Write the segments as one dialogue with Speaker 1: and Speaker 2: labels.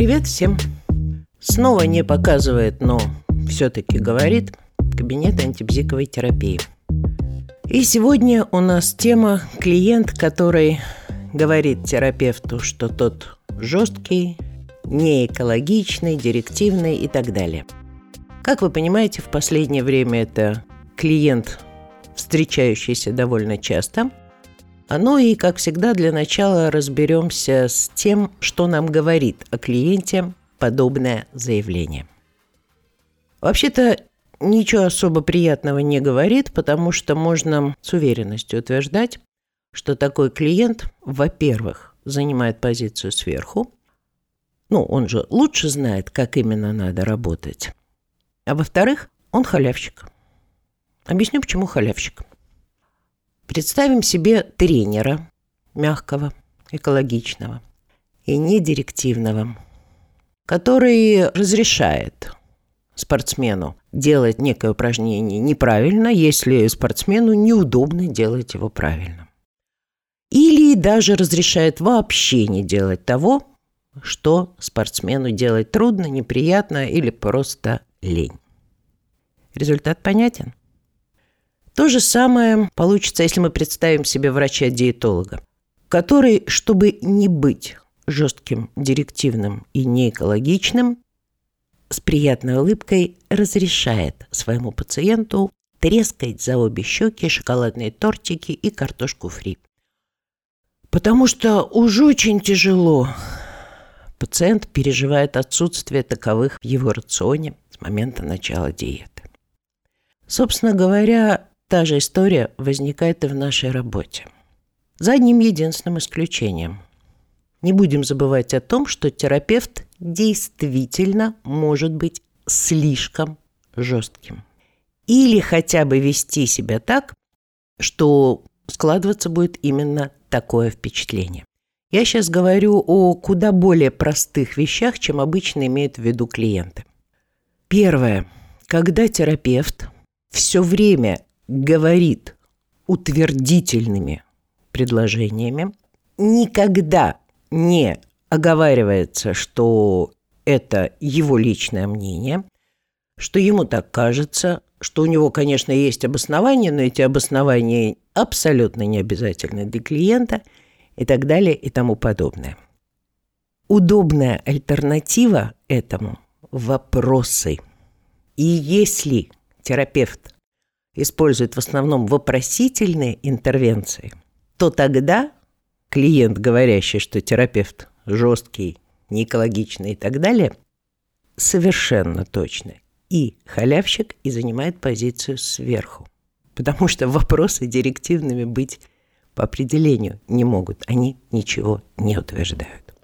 Speaker 1: Привет всем! Снова не показывает, но все-таки говорит кабинет антибзиковой терапии. И сегодня у нас тема клиент, который говорит терапевту, что тот жесткий, не экологичный, директивный и так далее. Как вы понимаете, в последнее время это клиент, встречающийся довольно часто. Ну и, как всегда, для начала разберемся с тем, что нам говорит о клиенте подобное заявление. Вообще-то ничего особо приятного не говорит, потому что можно с уверенностью утверждать, что такой клиент, во-первых, занимает позицию сверху, ну, он же лучше знает, как именно надо работать. А во-вторых, он халявщик. Объясню, почему халявщик. Представим себе тренера, мягкого, экологичного и недирективного, который разрешает спортсмену делать некое упражнение неправильно, если спортсмену неудобно делать его правильно. Или даже разрешает вообще не делать того, что спортсмену делать трудно, неприятно или просто лень. Результат понятен? То же самое получится, если мы представим себе врача-диетолога, который, чтобы не быть жестким, директивным и неэкологичным, с приятной улыбкой разрешает своему пациенту трескать за обе щеки шоколадные тортики и картошку фри. Потому что уж очень тяжело пациент переживает отсутствие таковых в его рационе с момента начала диеты. Собственно говоря, та же история возникает и в нашей работе. За одним единственным исключением. Не будем забывать о том, что терапевт действительно может быть слишком жестким. Или хотя бы вести себя так, что складываться будет именно такое впечатление. Я сейчас говорю о куда более простых вещах, чем обычно имеют в виду клиенты. Первое. Когда терапевт все время говорит утвердительными предложениями, никогда не оговаривается, что это его личное мнение, что ему так кажется, что у него, конечно, есть обоснования, но эти обоснования абсолютно не обязательны для клиента – и так далее и тому подобное. Удобная альтернатива этому – вопросы. И если терапевт использует в основном вопросительные интервенции, то тогда клиент, говорящий, что терапевт жесткий, неэкологичный и так далее, совершенно точно и халявщик, и занимает позицию сверху. Потому что вопросы директивными быть по определению не могут. Они ничего не утверждают.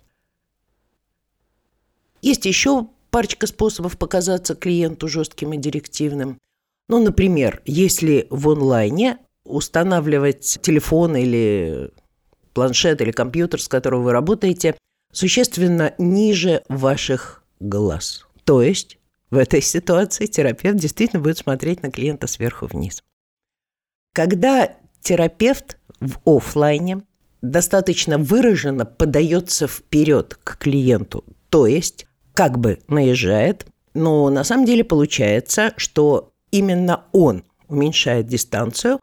Speaker 1: Есть еще парочка способов показаться клиенту жестким и директивным. Ну, например, если в онлайне устанавливать телефон или планшет или компьютер, с которого вы работаете, существенно ниже ваших глаз. То есть в этой ситуации терапевт действительно будет смотреть на клиента сверху вниз. Когда терапевт в офлайне достаточно выраженно подается вперед к клиенту, то есть как бы наезжает, но на самом деле получается, что именно он уменьшает дистанцию,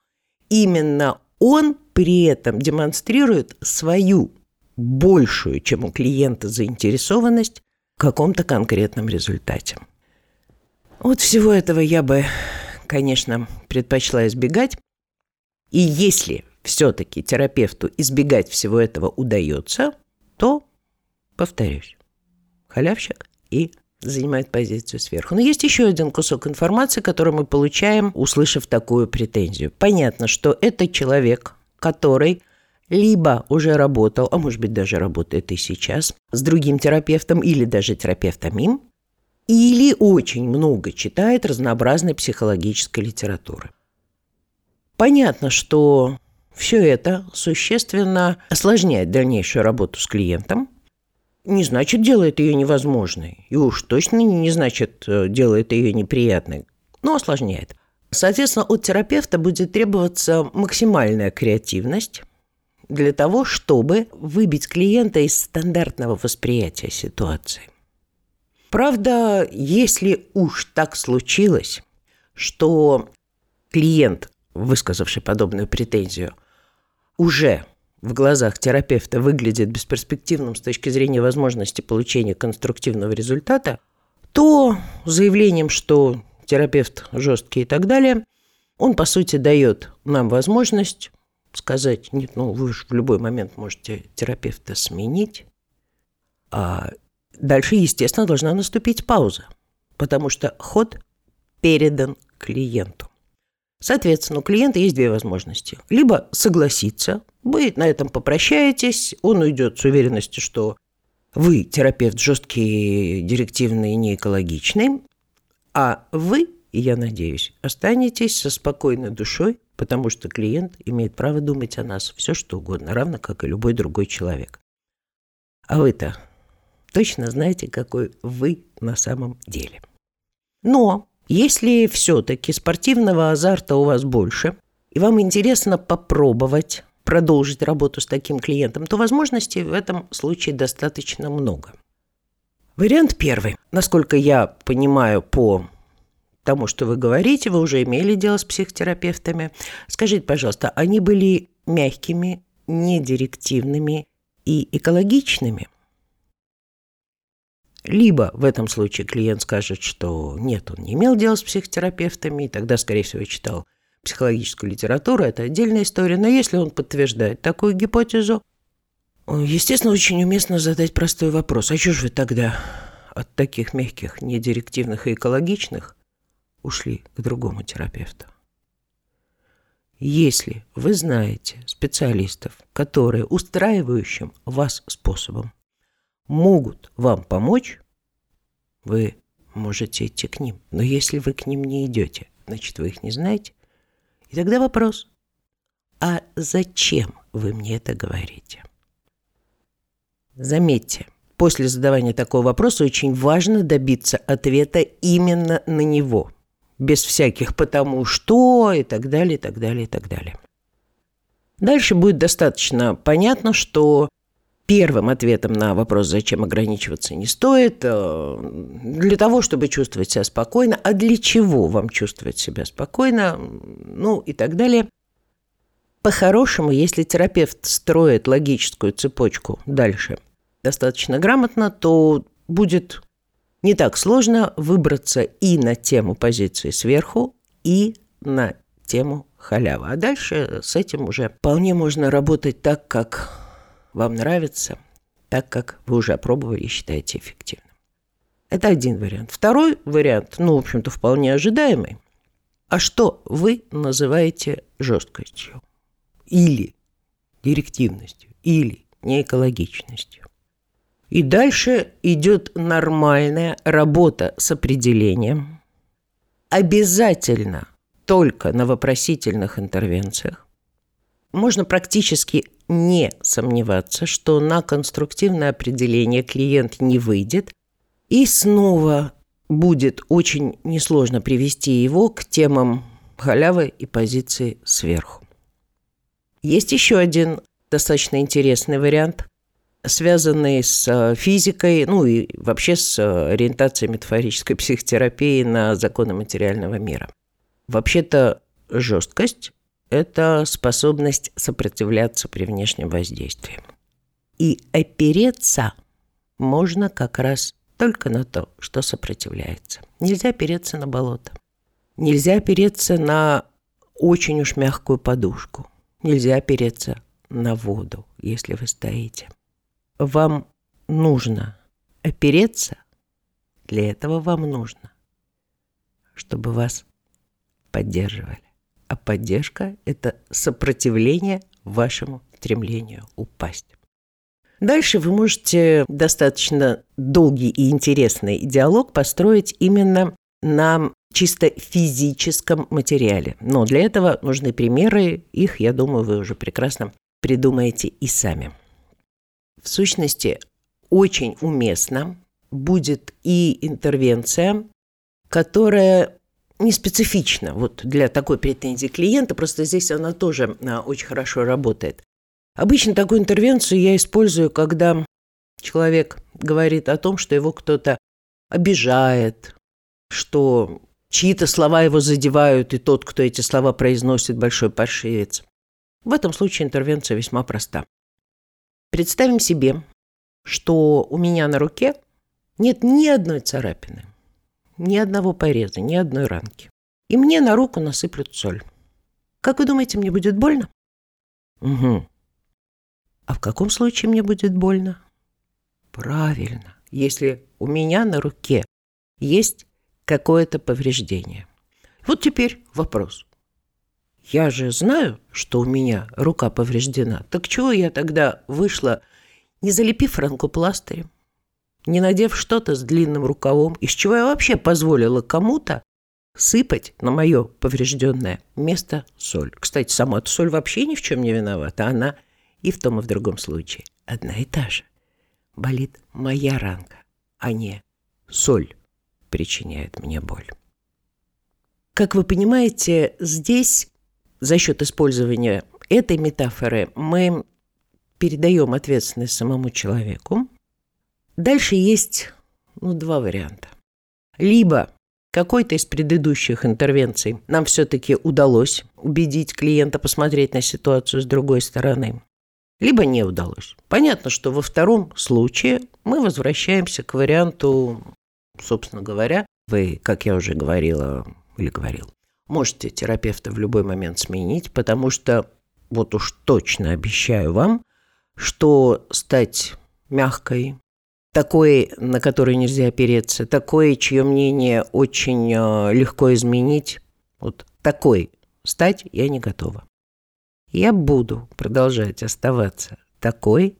Speaker 1: именно он при этом демонстрирует свою большую, чем у клиента, заинтересованность в каком-то конкретном результате. Вот всего этого я бы, конечно, предпочла избегать. И если все-таки терапевту избегать всего этого удается, то, повторюсь, халявщик и занимает позицию сверху. Но есть еще один кусок информации, который мы получаем, услышав такую претензию. Понятно, что это человек, который либо уже работал, а может быть даже работает и сейчас, с другим терапевтом или даже терапевтом им, или очень много читает разнообразной психологической литературы. Понятно, что все это существенно осложняет дальнейшую работу с клиентом, не значит делает ее невозможной, и уж точно не значит э, делает ее неприятной, но осложняет. Соответственно, от терапевта будет требоваться максимальная креативность для того, чтобы выбить клиента из стандартного восприятия ситуации. Правда, если уж так случилось, что клиент, высказавший подобную претензию, уже в глазах терапевта выглядит бесперспективным с точки зрения возможности получения конструктивного результата, то заявлением, что терапевт жесткий и так далее, он, по сути, дает нам возможность сказать, нет, ну вы же в любой момент можете терапевта сменить, а дальше, естественно, должна наступить пауза, потому что ход передан клиенту. Соответственно, у клиента есть две возможности. Либо согласиться, вы на этом попрощаетесь, он уйдет с уверенностью, что вы терапевт жесткий, директивный, не экологичный, а вы, я надеюсь, останетесь со спокойной душой, потому что клиент имеет право думать о нас все что угодно, равно как и любой другой человек. А вы-то точно знаете, какой вы на самом деле. Но если все-таки спортивного азарта у вас больше, и вам интересно попробовать продолжить работу с таким клиентом, то возможностей в этом случае достаточно много. Вариант первый. Насколько я понимаю по тому, что вы говорите, вы уже имели дело с психотерапевтами. Скажите, пожалуйста, они были мягкими, недирективными и экологичными? Либо в этом случае клиент скажет, что нет, он не имел дела с психотерапевтами, и тогда, скорее всего, читал психологическую литературу, это отдельная история. Но если он подтверждает такую гипотезу, естественно, очень уместно задать простой вопрос. А что же вы тогда от таких мягких, недирективных и экологичных ушли к другому терапевту? Если вы знаете специалистов, которые устраивающим вас способом могут вам помочь, вы можете идти к ним. Но если вы к ним не идете, значит, вы их не знаете. И тогда вопрос, а зачем вы мне это говорите? Заметьте, после задавания такого вопроса очень важно добиться ответа именно на него, без всяких «потому что» и так далее, и так далее, и так далее. Дальше будет достаточно понятно, что первым ответом на вопрос, зачем ограничиваться, не стоит. Э, для того, чтобы чувствовать себя спокойно. А для чего вам чувствовать себя спокойно? Ну и так далее. По-хорошему, если терапевт строит логическую цепочку дальше достаточно грамотно, то будет не так сложно выбраться и на тему позиции сверху, и на тему халява. А дальше с этим уже вполне можно работать так, как вам нравится, так как вы уже опробовали и считаете эффективным. Это один вариант. Второй вариант, ну, в общем-то, вполне ожидаемый. А что вы называете жесткостью? Или директивностью? Или неэкологичностью? И дальше идет нормальная работа с определением. Обязательно только на вопросительных интервенциях. Можно практически не сомневаться, что на конструктивное определение клиент не выйдет, и снова будет очень несложно привести его к темам халявы и позиции сверху. Есть еще один достаточно интересный вариант, связанный с э, физикой, ну и вообще с э, ориентацией метафорической психотерапии на законы материального мира. Вообще-то жесткость это способность сопротивляться при внешнем воздействии. И опереться можно как раз только на то, что сопротивляется. Нельзя опереться на болото. Нельзя опереться на очень уж мягкую подушку. Нельзя опереться на воду, если вы стоите. Вам нужно опереться, для этого вам нужно, чтобы вас поддерживали а поддержка – это сопротивление вашему стремлению упасть. Дальше вы можете достаточно долгий и интересный диалог построить именно на чисто физическом материале. Но для этого нужны примеры, их, я думаю, вы уже прекрасно придумаете и сами. В сущности, очень уместно будет и интервенция, которая не специфично вот для такой претензии клиента, просто здесь она тоже а, очень хорошо работает. Обычно такую интервенцию я использую, когда человек говорит о том, что его кто-то обижает, что чьи-то слова его задевают, и тот, кто эти слова произносит, большой паршивец. В этом случае интервенция весьма проста. Представим себе, что у меня на руке нет ни одной царапины, ни одного пореза, ни одной ранки. И мне на руку насыплют соль. Как вы думаете, мне будет больно? Угу. А в каком случае мне будет больно? Правильно, если у меня на руке есть какое-то повреждение. Вот теперь вопрос. Я же знаю, что у меня рука повреждена. Так чего я тогда вышла, не залепив ранку пластырем, не надев что-то с длинным рукавом, из чего я вообще позволила кому-то сыпать на мое поврежденное место соль. Кстати, сама эта соль вообще ни в чем не виновата. Она и в том, и в другом случае одна и та же. Болит моя ранка, а не соль причиняет мне боль. Как вы понимаете, здесь за счет использования этой метафоры мы передаем ответственность самому человеку. Дальше есть ну, два варианта. Либо какой-то из предыдущих интервенций нам все-таки удалось убедить клиента посмотреть на ситуацию с другой стороны, либо не удалось. Понятно, что во втором случае мы возвращаемся к варианту, собственно говоря, вы, как я уже говорила или говорил, Можете терапевта в любой момент сменить, потому что вот уж точно обещаю вам, что стать мягкой, такой, на которой нельзя опереться, такой, чье мнение очень э, легко изменить, вот такой стать я не готова. Я буду продолжать оставаться такой,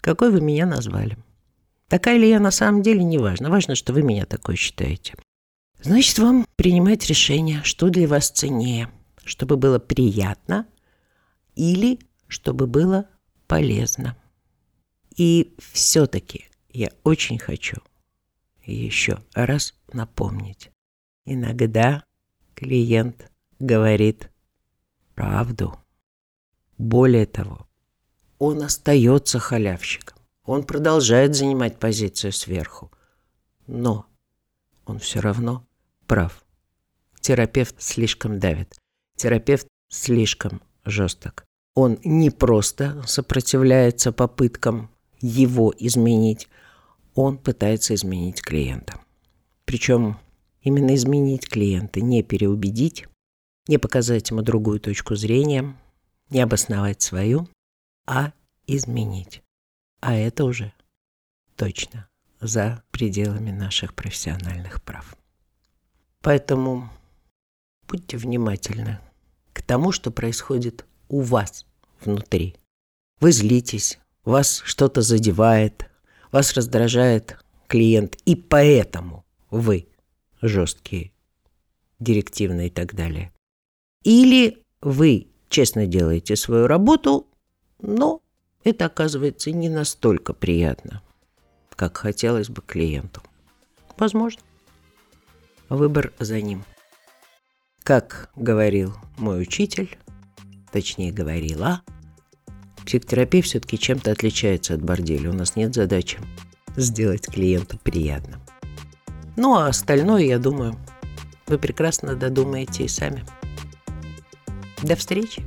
Speaker 1: какой вы меня назвали. Такая ли я на самом деле, не важно. Важно, что вы меня такой считаете. Значит, вам принимать решение, что для вас ценнее, чтобы было приятно или чтобы было полезно. И все-таки я очень хочу еще раз напомнить. Иногда клиент говорит правду. Более того, он остается халявщиком. Он продолжает занимать позицию сверху. Но он все равно прав. Терапевт слишком давит. Терапевт слишком жесток. Он не просто сопротивляется попыткам его изменить, он пытается изменить клиента. Причем именно изменить клиента, не переубедить, не показать ему другую точку зрения, не обосновать свою, а изменить. А это уже точно за пределами наших профессиональных прав. Поэтому будьте внимательны к тому, что происходит у вас внутри. Вы злитесь, вас что-то задевает, вас раздражает клиент, и поэтому вы жесткие, директивные и так далее. Или вы честно делаете свою работу, но это оказывается не настолько приятно как хотелось бы клиенту. Возможно. Выбор за ним. Как говорил мой учитель, точнее говорила, психотерапия все-таки чем-то отличается от борделя. У нас нет задачи сделать клиенту приятно. Ну а остальное, я думаю, вы прекрасно додумаете и сами. До встречи!